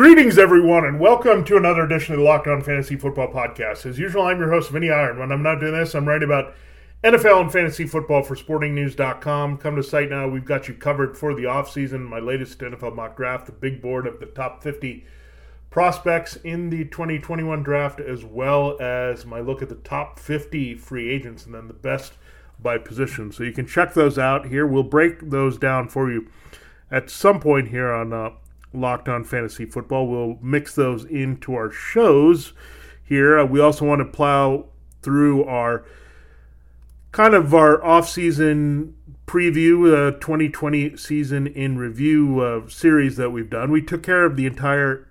Greetings, everyone, and welcome to another edition of the Locked On Fantasy Football Podcast. As usual, I'm your host, Vinny Iyer. When I'm not doing this, I'm writing about NFL and fantasy football for SportingNews.com. Come to site now. We've got you covered for the offseason. My latest NFL mock draft, the big board of the top 50 prospects in the 2021 draft, as well as my look at the top 50 free agents and then the best by position. So you can check those out here. We'll break those down for you at some point here on uh, Locked On Fantasy Football. We'll mix those into our shows here. Uh, we also want to plow through our kind of our off-season preview, uh, 2020 season in review uh, series that we've done. We took care of the entire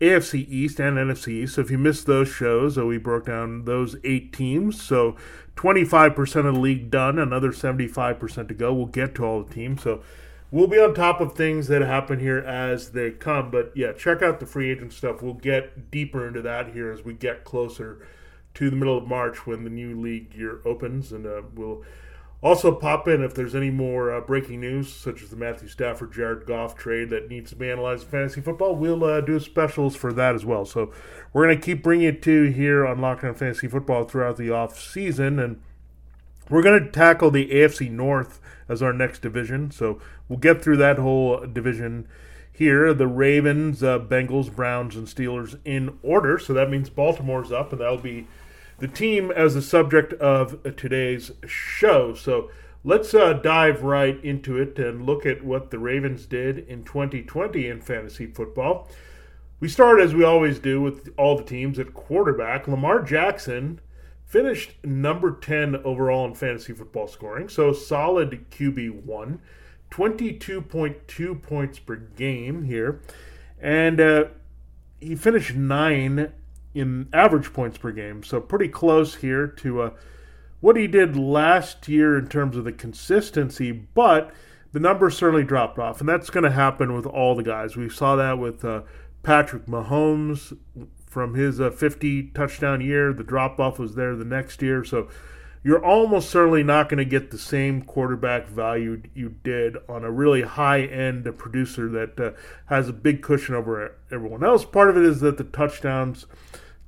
AFC East and NFC East. So if you missed those shows, uh, we broke down those eight teams. So 25% of the league done, another 75% to go. We'll get to all the teams. So we'll be on top of things that happen here as they come. But yeah, check out the free agent stuff. We'll get deeper into that here as we get closer to the middle of March when the new league year opens, and uh, we'll also pop in if there's any more uh, breaking news, such as the Matthew Stafford Jared Goff trade that needs to be analyzed in fantasy football. We'll uh, do specials for that as well. So we're going to keep bringing it to you here on Locked On Fantasy Football throughout the off season, and we're going to tackle the AFC North as our next division. So we'll get through that whole division here. The Ravens, uh, Bengals, Browns, and Steelers in order. So that means Baltimore's up, and that'll be the team as the subject of today's show. So let's uh, dive right into it and look at what the Ravens did in 2020 in fantasy football. We start, as we always do, with all the teams at quarterback. Lamar Jackson finished number 10 overall in fantasy football scoring, so solid QB1. 22.2 points per game here. And uh, he finished nine in average points per game, so pretty close here to uh, what he did last year in terms of the consistency, but the numbers certainly dropped off, and that's going to happen with all the guys. We saw that with uh, Patrick Mahomes from his uh, 50 touchdown year. The drop off was there the next year. So you're almost certainly not going to get the same quarterback value you did on a really high end producer that uh, has a big cushion over everyone else. Part of it is that the touchdowns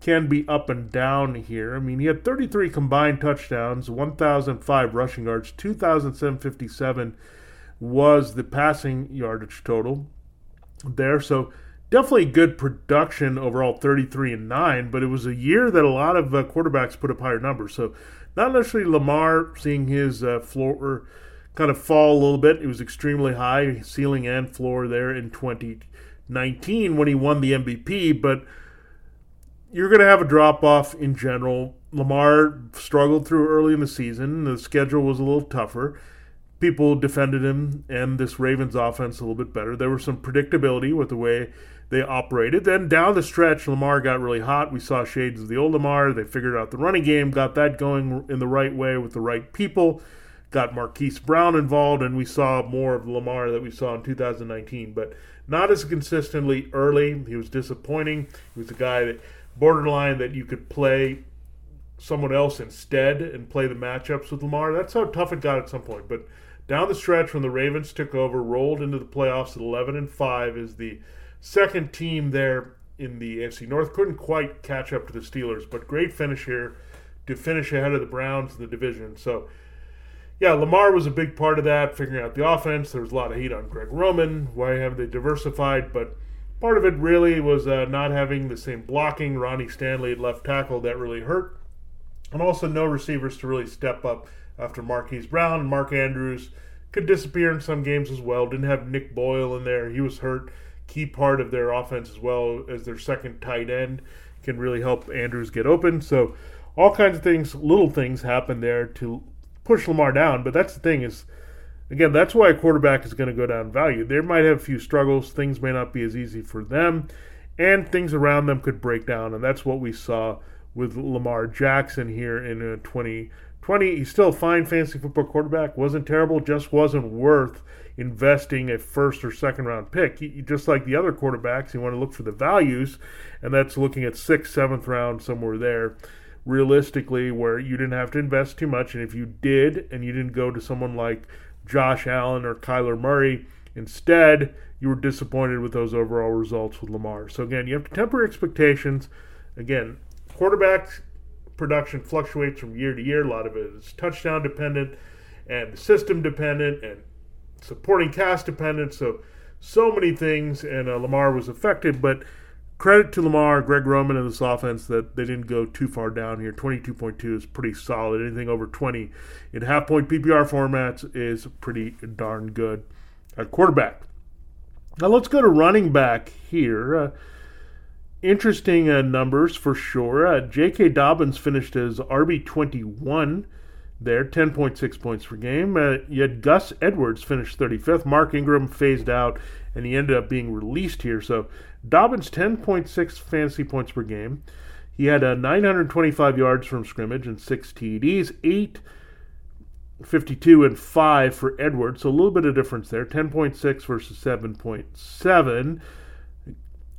can be up and down here. I mean, he had 33 combined touchdowns, 1,005 rushing yards, 2,757 was the passing yardage total there. So definitely good production overall 33 and 9 but it was a year that a lot of uh, quarterbacks put up higher numbers. So not necessarily lamar seeing his uh, floor kind of fall a little bit. It was extremely high ceiling and floor there in 2019 when he won the mvp but you're going to have a drop off in general. Lamar struggled through early in the season. The schedule was a little tougher. People defended him and this Ravens offense a little bit better. There was some predictability with the way they operated. Then down the stretch, Lamar got really hot. We saw shades of the old Lamar. They figured out the running game, got that going in the right way with the right people, got Marquise Brown involved, and we saw more of Lamar that we saw in 2019, but not as consistently early. He was disappointing. He was a guy that borderline that you could play someone else instead and play the matchups with Lamar. That's how tough it got at some point. But down the stretch when the Ravens took over, rolled into the playoffs at 11 and 5 is the second team there in the AFC North. Couldn't quite catch up to the Steelers, but great finish here to finish ahead of the Browns in the division. So, yeah, Lamar was a big part of that, figuring out the offense. There was a lot of heat on Greg Roman. Why haven't they diversified? But part of it really was uh, not having the same blocking. Ronnie Stanley at left tackle that really hurt, and also no receivers to really step up after Marquise Brown Mark Andrews could disappear in some games as well. Didn't have Nick Boyle in there; he was hurt key part of their offense as well as their second tight end can really help Andrews get open. So all kinds of things, little things happen there to push Lamar down. But that's the thing is, again, that's why a quarterback is going to go down value. They might have a few struggles. Things may not be as easy for them, and things around them could break down. And that's what we saw with Lamar Jackson here in 20- 20, he's still a fine fantasy football quarterback. Wasn't terrible, just wasn't worth investing a first or second round pick. He, just like the other quarterbacks, you want to look for the values, and that's looking at sixth, seventh round, somewhere there, realistically, where you didn't have to invest too much. And if you did, and you didn't go to someone like Josh Allen or Kyler Murray, instead, you were disappointed with those overall results with Lamar. So, again, you have to temper expectations. Again, quarterbacks production fluctuates from year to year. A lot of it is touchdown dependent and system dependent and supporting cast dependent. So, so many things, and uh, Lamar was affected. But credit to Lamar, Greg Roman, and this offense that they didn't go too far down here. 22.2 is pretty solid. Anything over 20 in half point PPR formats is pretty darn good. At quarterback. Now let's go to running back here. Uh, interesting uh, numbers for sure. Uh, J.K. Dobbins finished as RB21 there, 10.6 points per game. Uh, yet Gus Edwards finished 35th. Mark Ingram phased out, and he ended up being released here. So Dobbins, 10.6 fantasy points per game. He had uh, 925 yards from scrimmage and six TDs, eight 52 and 5 for Edwards, so a little bit of difference there 10.6 versus 7.7.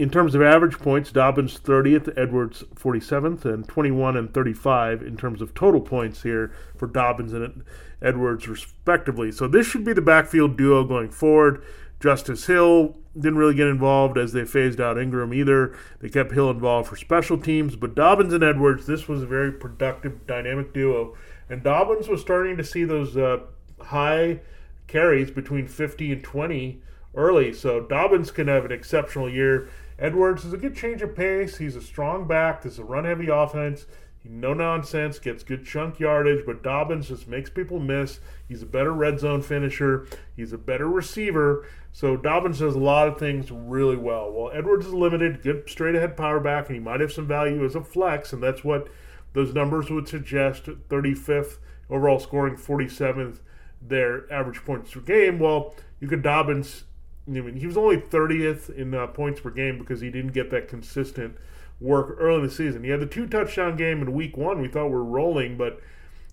In terms of average points, Dobbins 30th, Edwards 47th, and 21 and 35 in terms of total points here for Dobbins and Edwards, respectively. So this should be the backfield duo going forward. Justice Hill didn't really get involved as they phased out Ingram either. They kept Hill involved for special teams, but Dobbins and Edwards, this was a very productive, dynamic duo. And Dobbins was starting to see those uh, high carries between 50 and 20 early. So Dobbins can have an exceptional year. Edwards is a good change of pace. He's a strong back. This is a run heavy offense. He no nonsense, gets good chunk yardage, but Dobbins just makes people miss. He's a better red zone finisher. He's a better receiver. So Dobbins does a lot of things really well. Well, Edwards is limited, good straight ahead power back, and he might have some value as a flex, and that's what those numbers would suggest. 35th overall scoring, 47th their average points per game. Well, you could Dobbins I mean, he was only 30th in uh, points per game because he didn't get that consistent work early in the season. He had the two touchdown game in week one. We thought we are rolling, but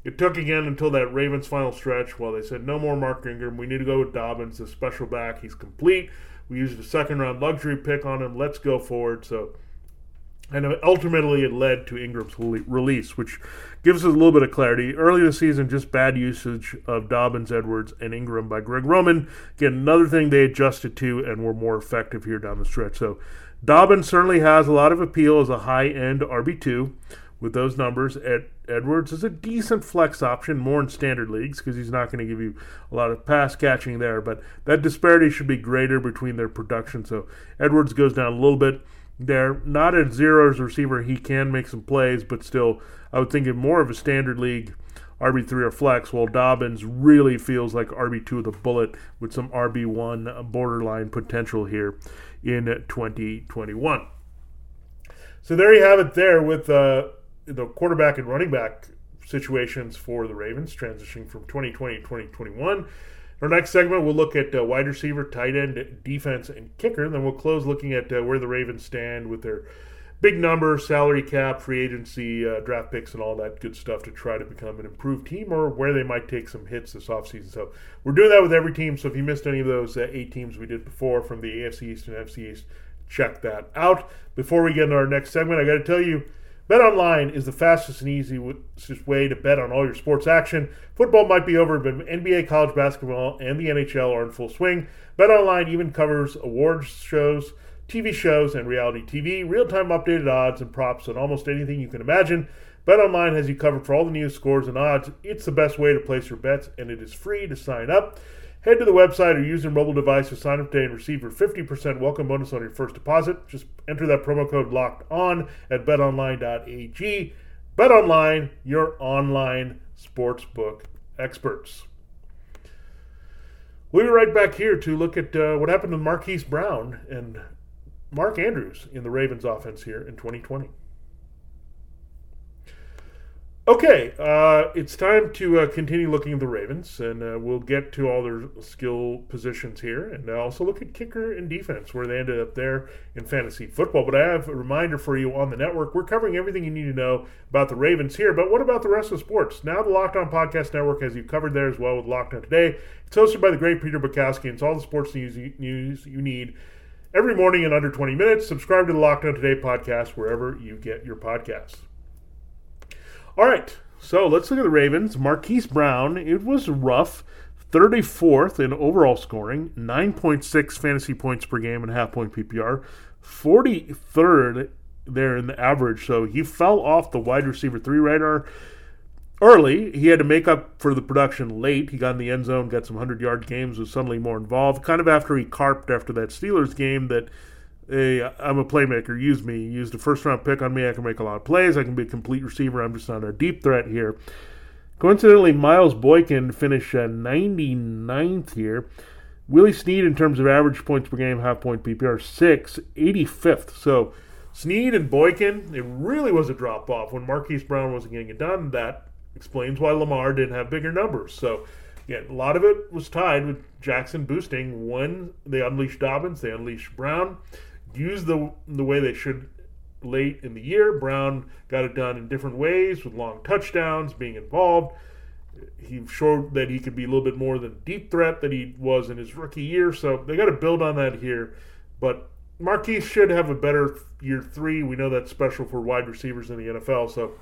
it took again until that Ravens final stretch. Well, they said no more Mark Ingram. We need to go with Dobbins, the special back. He's complete. We used a second round luxury pick on him. Let's go forward. So and ultimately it led to Ingram's release, which gives us a little bit of clarity. Early this season, just bad usage of Dobbins, Edwards, and Ingram by Greg Roman. Again, another thing they adjusted to and were more effective here down the stretch. So Dobbins certainly has a lot of appeal as a high end RB2 with those numbers. Ed, Edwards is a decent flex option, more in standard leagues because he's not going to give you a lot of pass catching there. But that disparity should be greater between their production. So Edwards goes down a little bit. They're not at zero as a receiver. He can make some plays, but still, I would think of more of a standard league RB3 or flex, while Dobbins really feels like RB2 with a bullet with some RB1 borderline potential here in 2021. So there you have it there with uh, the quarterback and running back situations for the Ravens transitioning from 2020 to 2021. Our next segment, we'll look at uh, wide receiver, tight end, defense, and kicker. Then we'll close looking at uh, where the Ravens stand with their big number, salary cap, free agency, uh, draft picks, and all that good stuff to try to become an improved team or where they might take some hits this offseason. So we're doing that with every team. So if you missed any of those uh, eight teams we did before from the AFC East and NFC East, check that out. Before we get into our next segment, I got to tell you Bet online is the fastest and easiest way to bet on all your sports action. Football might be over, but NBA, college basketball, and the NHL are in full swing. Bet online even covers awards shows, TV shows, and reality TV, real time updated odds and props on almost anything you can imagine. Bet online has you covered for all the news, scores, and odds. It's the best way to place your bets, and it is free to sign up. Head to the website or use your mobile device to sign up today and receive your 50% welcome bonus on your first deposit. Just enter that promo code locked on at betonline.ag. BetOnline, your online sportsbook experts. We'll be right back here to look at uh, what happened to Marquise Brown and Mark Andrews in the Ravens offense here in 2020. Okay, uh, it's time to uh, continue looking at the Ravens, and uh, we'll get to all their skill positions here, and also look at kicker and defense, where they ended up there in fantasy football. But I have a reminder for you on the network. We're covering everything you need to know about the Ravens here, but what about the rest of sports? Now the Locked On Podcast Network has you covered there as well with Locked On Today. It's hosted by the great Peter Bukowski, and it's all the sports news you, news you need every morning in under 20 minutes. Subscribe to the Locked On Today podcast wherever you get your podcasts. All right, so let's look at the Ravens. Marquise Brown, it was rough. 34th in overall scoring, 9.6 fantasy points per game and half point PPR, 43rd there in the average. So he fell off the wide receiver three radar early. He had to make up for the production late. He got in the end zone, got some 100 yard games, was suddenly more involved. Kind of after he carped after that Steelers game that hey, I'm a playmaker. Use me. Use the first round pick on me. I can make a lot of plays. I can be a complete receiver. I'm just not a deep threat here. Coincidentally, Miles Boykin finished uh, 99th here. Willie Snead, in terms of average points per game, half point PPR, 6, 85th. So Snead and Boykin, it really was a drop off when Marquise Brown wasn't getting it done. That explains why Lamar didn't have bigger numbers. So, again, a lot of it was tied with Jackson boosting when they unleashed Dobbins, they unleashed Brown used the the way they should late in the year. Brown got it done in different ways with long touchdowns, being involved. He showed that he could be a little bit more than deep threat that he was in his rookie year. So they got to build on that here. But Marquise should have a better year three. We know that's special for wide receivers in the NFL. So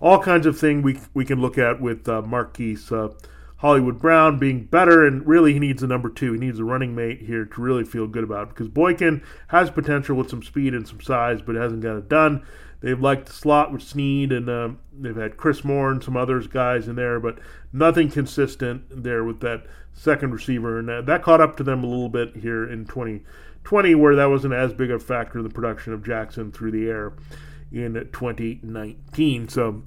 all kinds of things we we can look at with uh, Marquise. Uh, Hollywood Brown being better, and really he needs a number two. He needs a running mate here to really feel good about because Boykin has potential with some speed and some size, but hasn't got it done. They've liked the slot with Snead, and um, they've had Chris Moore and some others guys in there, but nothing consistent there with that second receiver, and uh, that caught up to them a little bit here in 2020, where that wasn't as big a factor in the production of Jackson through the air in 2019. So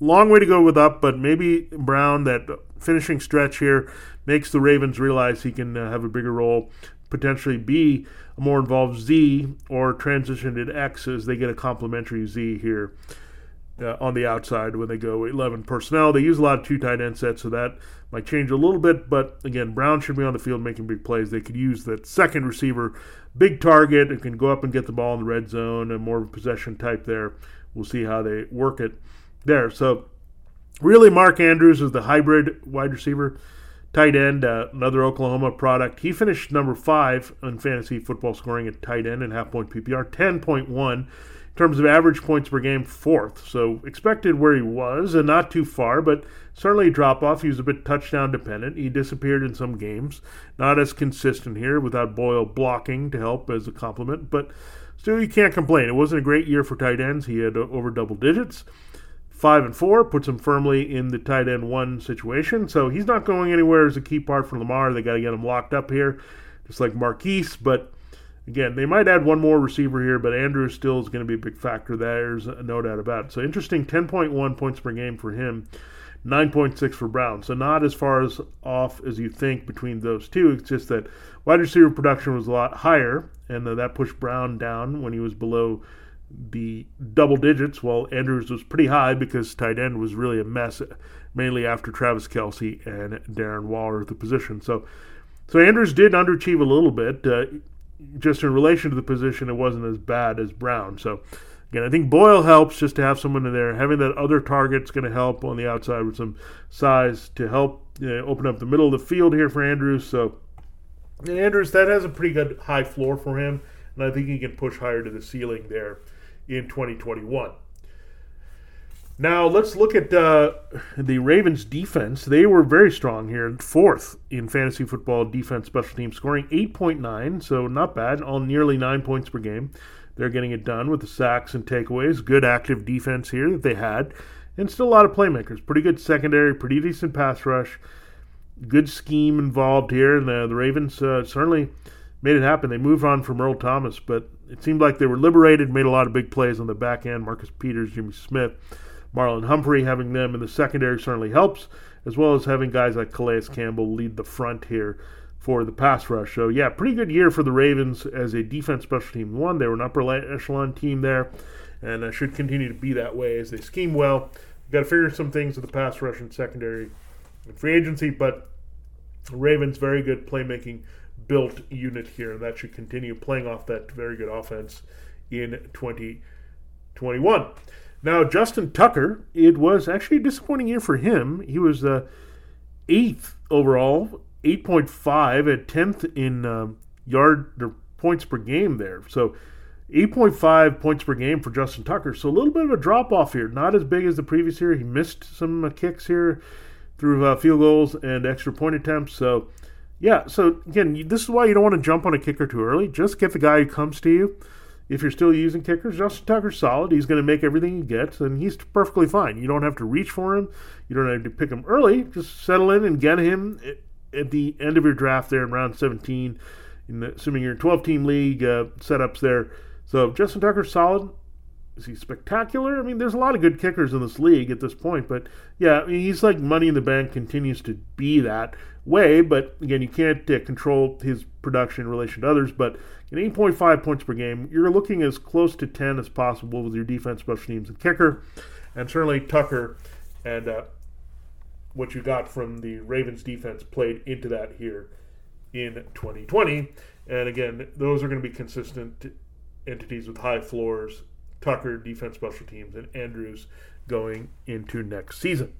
long way to go with up, but maybe Brown, that finishing stretch here, makes the Ravens realize he can uh, have a bigger role, potentially be a more involved Z or transition to X as they get a complementary Z here. Uh, on the outside when they go 11 personnel. They use a lot of two tight end sets, so that might change a little bit. But again, Brown should be on the field making big plays. They could use that second receiver, big target, who can go up and get the ball in the red zone and more of a possession type there. We'll see how they work it there. So really, Mark Andrews is the hybrid wide receiver, tight end, uh, another Oklahoma product. He finished number five in fantasy football scoring at tight end and half point PPR, 10.1. In terms of average points per game, fourth. So expected where he was and not too far, but certainly a drop off. He was a bit touchdown dependent. He disappeared in some games. Not as consistent here without Boyle blocking to help as a complement, but still you can't complain. It wasn't a great year for tight ends. He had over double digits five and four puts him firmly in the tight end one situation. So he's not going anywhere as a key part for Lamar. They got to get him locked up here, just like Marquise. But again, they might add one more receiver here, but Andrews still is going to be a big factor. There's no doubt about it. So interesting 10.1 points per game for him. 9.6 for Brown. So not as far as off as you think between those two. It's just that wide receiver production was a lot higher, and that pushed Brown down when he was below the double digits. Well, Andrews was pretty high because tight end was really a mess, mainly after Travis Kelce and Darren Waller at the position. So, so Andrews did underachieve a little bit. Uh, just in relation to the position, it wasn't as bad as Brown. So, again, I think Boyle helps just to have someone in there. Having that other target's going to help on the outside with some size to help you know, open up the middle of the field here for Andrews. So, Andrews, that has a pretty good high floor for him, and I think he can push higher to the ceiling there in 2021. Now let's look at uh, the Ravens defense. They were very strong here, fourth in fantasy football defense special team scoring, 8.9, so not bad, all nearly nine points per game. They're getting it done with the sacks and takeaways. Good active defense here that they had, and still a lot of playmakers. Pretty good secondary, pretty decent pass rush. Good scheme involved here, and the, the Ravens uh, certainly made it happen. They moved on from Earl Thomas, but it seemed like they were liberated, made a lot of big plays on the back end. Marcus Peters, Jimmy Smith, Marlon Humphrey, having them in the secondary certainly helps, as well as having guys like Calais Campbell lead the front here for the pass rush. So, yeah, pretty good year for the Ravens as a defense special team. One, they were an upper echelon team there, and uh, should continue to be that way as they scheme well. got to figure some things with the pass rush and secondary and free agency, but Ravens very good playmaking built unit here, and that should continue playing off that very good offense in 2021. Now, Justin Tucker, it was actually a disappointing year for him. He was the uh, eighth overall, 8.5 at 10th in um, yard or points per game there. So 8.5 points per game for Justin Tucker. So a little bit of a drop off here. Not as big as the previous year. He missed some uh, kicks here through uh, field goals and extra point attempts. So, yeah. So again, this is why you don't want to jump on a kicker too early. Just get the guy who comes to you. If you're still using kickers, Justin Tucker's solid. He's going to make everything he gets, and he's perfectly fine. You don't have to reach for him. You don't have to pick him early. Just settle in and get him at the end of your draft there in round 17, in the, assuming you're in 12 team league uh, setups there. So Justin Tucker's solid. Is he spectacular? I mean, there's a lot of good kickers in this league at this point, but yeah, I mean, he's like money in the bank continues to be that way. But again, you can't uh, control his production in relation to others. But in 8.5 points per game, you're looking as close to 10 as possible with your defense, special teams, and kicker, and certainly Tucker and uh, what you got from the Ravens defense played into that here in 2020. And again, those are going to be consistent entities with high floors Tucker, defense special teams, and Andrews going into next season.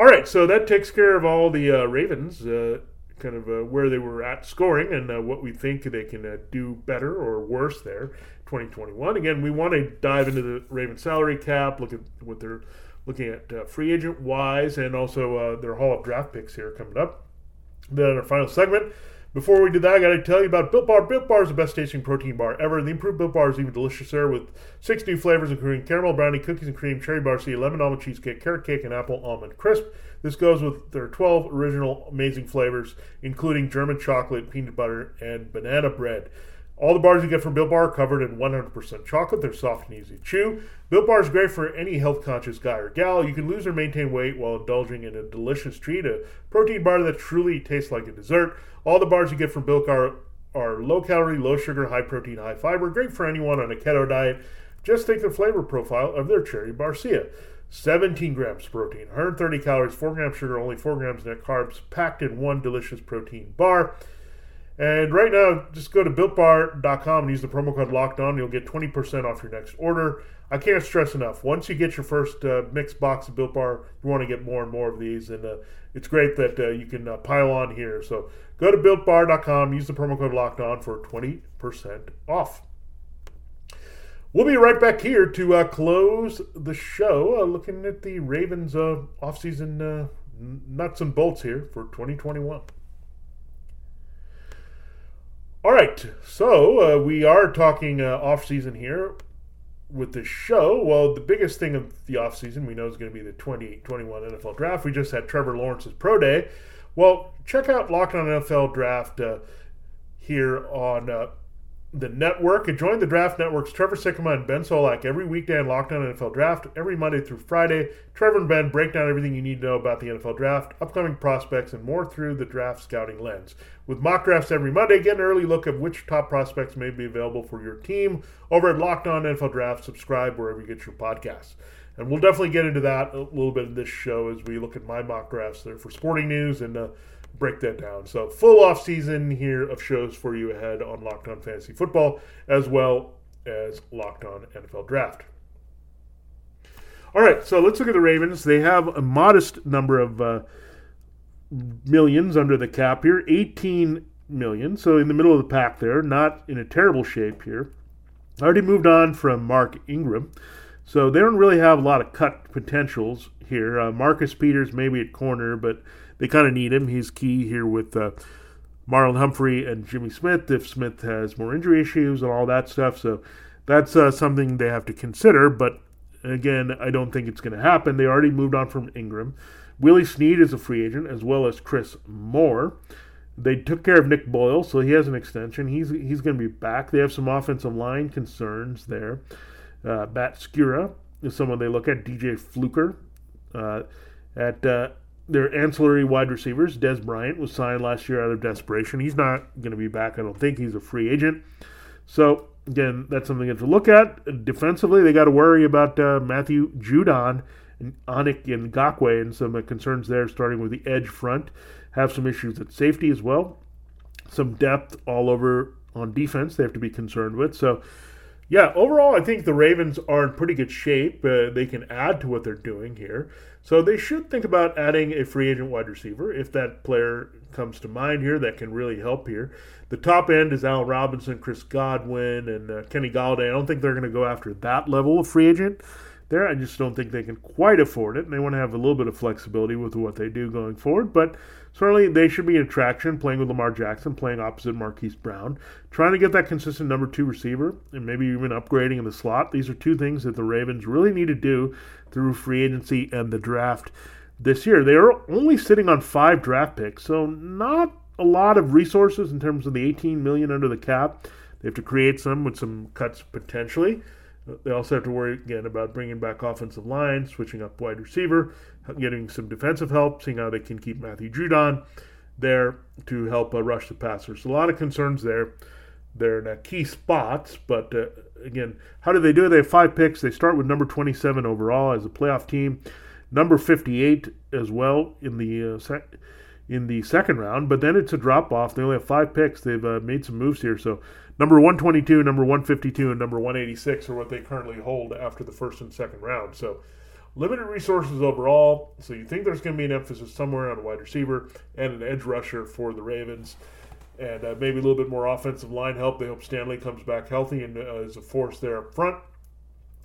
All right, so that takes care of all the uh, Ravens, uh, kind of uh, where they were at scoring and uh, what we think they can uh, do better or worse there 2021. Again, we want to dive into the Ravens salary cap, look at what they're looking at uh, free agent wise, and also their haul of Draft picks here coming up. Then our final segment, before we do that, I gotta tell you about Built Bar. Built Bar is the best tasting protein bar ever. The improved Built Bar is even deliciouser with six new flavors, including caramel brownie, cookies and cream, cherry barcia, lemon almond cheesecake, carrot cake, and apple almond crisp. This goes with their 12 original amazing flavors, including German chocolate, peanut butter, and banana bread. All the bars you get from Built Bar are covered in 100% chocolate. They're soft and easy to chew. Built Bar is great for any health conscious guy or gal. You can lose or maintain weight while indulging in a delicious treat, a protein bar that truly tastes like a dessert. All the bars you get from Built Bar are low calorie, low sugar, high protein, high fiber, great for anyone on a keto diet. Just take the flavor profile of their cherry barcia. 17 grams protein, 130 calories, 4 grams sugar, only 4 grams net carbs, packed in one delicious protein bar. And right now, just go to builtbar.com and use the promo code locked on. You'll get 20% off your next order. I can't stress enough. Once you get your first uh, mixed box of Built Bar, you want to get more and more of these. And uh, it's great that uh, you can uh, pile on here. So go to builtbar.com, use the promo code locked on for 20% off. We'll be right back here to uh, close the show, uh, looking at the Ravens offseason nuts and bolts here for 2021. All right, so uh, we are talking uh, off season here with this show. Well, the biggest thing of the off season we know is going to be the 2021 NFL Draft. We just had Trevor Lawrence's pro day. Well, check out Locked On NFL Draft uh, here on uh, the network and join the Draft Network's Trevor Sikkema and Ben Solak every weekday on Locked On NFL Draft, every Monday through Friday. Trevor and Ben break down everything you need to know about the NFL Draft, upcoming prospects, and more through the draft scouting lens. With mock drafts every Monday, get an early look at which top prospects may be available for your team over at Locked On NFL Draft. Subscribe wherever you get your podcasts. And we'll definitely get into that a little bit in this show as we look at my mock drafts there for sporting news and uh, break that down. So full off season here of shows for you ahead on Locked On Fantasy Football as well as Locked On NFL Draft. All right, so let's look at the Ravens. They have a modest number of uh, millions under the cap here, 18 million. So in the middle of the pack there, not in a terrible shape here. I Already moved on from Mark Ingram. So they don't really have a lot of cut potentials here. Uh, Marcus Peters maybe at corner, but they kind of need him. He's key here with uh, Marlon Humphrey and Jimmy Smith if Smith has more injury issues and all that stuff. So that's uh, something they have to consider. But again, I don't think it's going to happen. They already moved on from Ingram. Willie Snead is a free agent, as well as Chris Moore. They took care of Nick Boyle, so he has an extension. He's he's going to be back. They have some offensive line concerns there. Uh, Matt Skura is someone they look at. DJ Fluker uh, at uh, their ancillary wide receivers. Dez Bryant was signed last year out of desperation. He's not going to be back, I don't think. He's a free agent. So, again, that's something to look at. Defensively, they got to worry about uh, Matthew Judon and Ngakoue, and some uh, concerns there, starting with the edge front. Have some issues at safety as well. Some depth all over on defense they have to be concerned with. So, yeah, overall, I think the Ravens are in pretty good shape. Uh, they can add to what they're doing here. So they should think about adding a free agent wide receiver if that player comes to mind here that can really help here. The top end is Al Robinson, Chris Godwin, and uh, Kenny Golladay. I don't think they're going to go after that level of free agent there. I just don't think they can quite afford it, and they want to have a little bit of flexibility with what they do going forward. But certainly they should be an attraction playing with Lamar Jackson, playing opposite Marquise Brown, trying to get that consistent number two receiver, and maybe even upgrading in the slot. These are two things that the Ravens really need to do through free agency and the draft this year. They are only sitting on five draft picks, so not a lot of resources in terms of the 18 million under the cap. They have to create some with some cuts potentially. They also have to worry again about bringing back offensive line, switching up wide receiver, getting some defensive help, seeing how they can keep Matthew Judon there to help uh, rush the passer. So a lot of concerns there. They're in key spots, but uh, again, how do they do it? They have five picks. They start with number 27 overall as a playoff team, number 58 as well in the uh, in the second round, but then it's a drop off. They only have five picks. They've uh, made some moves here. So number 122, number 152, and number 186 are what they currently hold after the first and second round. So limited resources overall. So you think there's going to be an emphasis somewhere on a wide receiver and an edge rusher for the Ravens. And uh, maybe a little bit more offensive line help. They hope Stanley comes back healthy and uh, is a force there up front.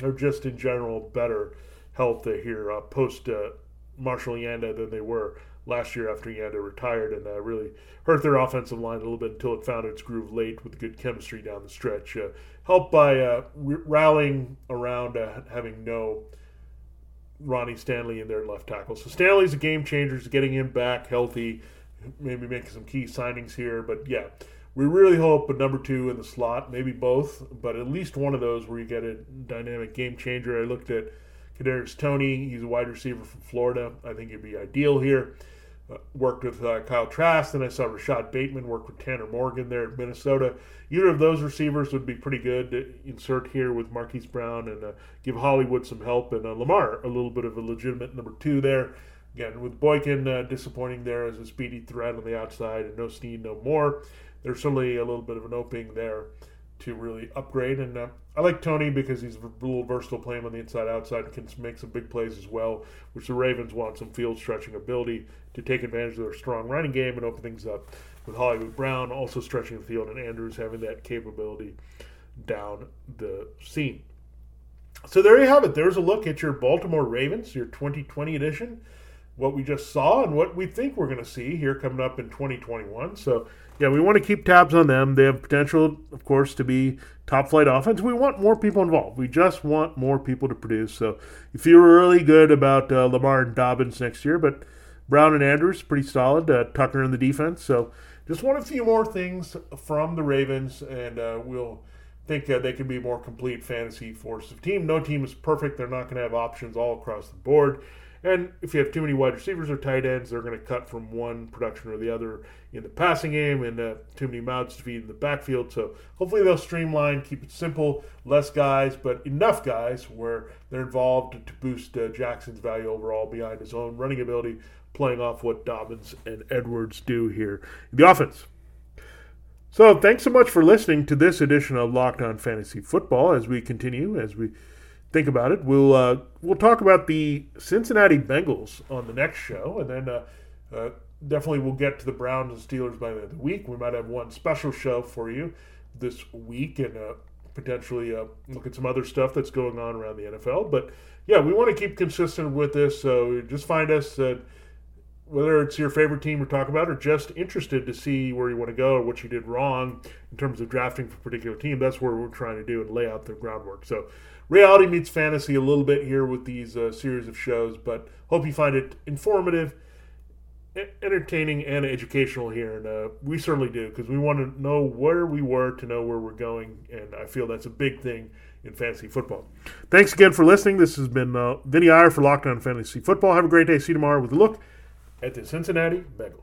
Or just in general, better health here uh, post uh, Marshall Yanda than they were last year after Yanda retired and uh, really hurt their offensive line a little bit until it found its groove late with good chemistry down the stretch. Uh, helped by uh, r- rallying around uh, having no Ronnie Stanley in their left tackle. So Stanley's a game changer, He's getting him back healthy, maybe making some key signings here. But yeah, we really hope a number two in the slot, maybe both, but at least one of those where you get a dynamic game changer. I looked at Kadarius Toney; He's a wide receiver from Florida. I think he'd be ideal here. Uh, worked with uh, Kyle Trask. Then I saw Rashod Bateman work with Tanner Morgan there at Minnesota. Either of those receivers would be pretty good to insert here with Marquise Brown and uh, give Hollywood some help and uh, Lamar a little bit of a legitimate number two there. Again, with Boykin uh, disappointing there as a speedy threat on the outside and no Snead, no more. There's certainly a little bit of an opening there to really upgrade. And uh, I like Toney because he's a little versatile playing on the inside outside and can make some big plays as well, which the Ravens want some field stretching ability to take advantage of their strong running game and open things up. With Hollywood Brown also stretching the field and Andrews having that capability down the seam. So there you have it. There's a look at your Baltimore Ravens, your 2020 edition what we just saw and what we think we're going to see here coming up in 2021. So, yeah, we want to keep tabs on them. They have potential, of course, to be top flight offense. We want more people involved. We just want more people to produce. So, if you feel really good about uh, Lamar and Dobbins next year, but Brown and Andrews pretty solid. Uh, Tucker in the defense. So, just want a few more things from the Ravens, and uh, we'll think they can be more complete fantasy force of team. No team is perfect. They're not going to have options all across the board. And if you have too many wide receivers or tight ends, they're going to cut from one production or the other in the passing game and uh, too many mouths to feed in the backfield. So hopefully they'll streamline, keep it simple, less guys, but enough guys where they're involved to boost uh, Jackson's value overall behind his own running ability, playing off what Dobbins and Edwards do here in the offense. So thanks so much for listening to this edition of Locked On Fantasy Football as we continue, as we think about it. We'll uh, we'll talk about the Cincinnati Bengals on the next show, and then uh, uh, definitely we'll get to the Browns and Steelers by the end of the week. We might have one special show for you this week, and uh, potentially uh, look at some other stuff that's going on around the NFL. But yeah, we want to keep consistent with this, so just find us. That whether it's your favorite team we're talking about or just interested to see where you want to go or what you did wrong in terms of drafting for a particular team, that's where we're trying to do and lay out the groundwork. So reality meets fantasy a little bit here with these uh, series of shows, but hope you find it informative, entertaining, and educational here. And uh, we certainly do because we want to know where we were to know where we're going, and I feel that's a big thing in fantasy football. Thanks again for listening. This has been uh, Vinny Iyer for Locked On Fantasy Football. Have a great day. See you tomorrow with a look at the Cincinnati Bengals.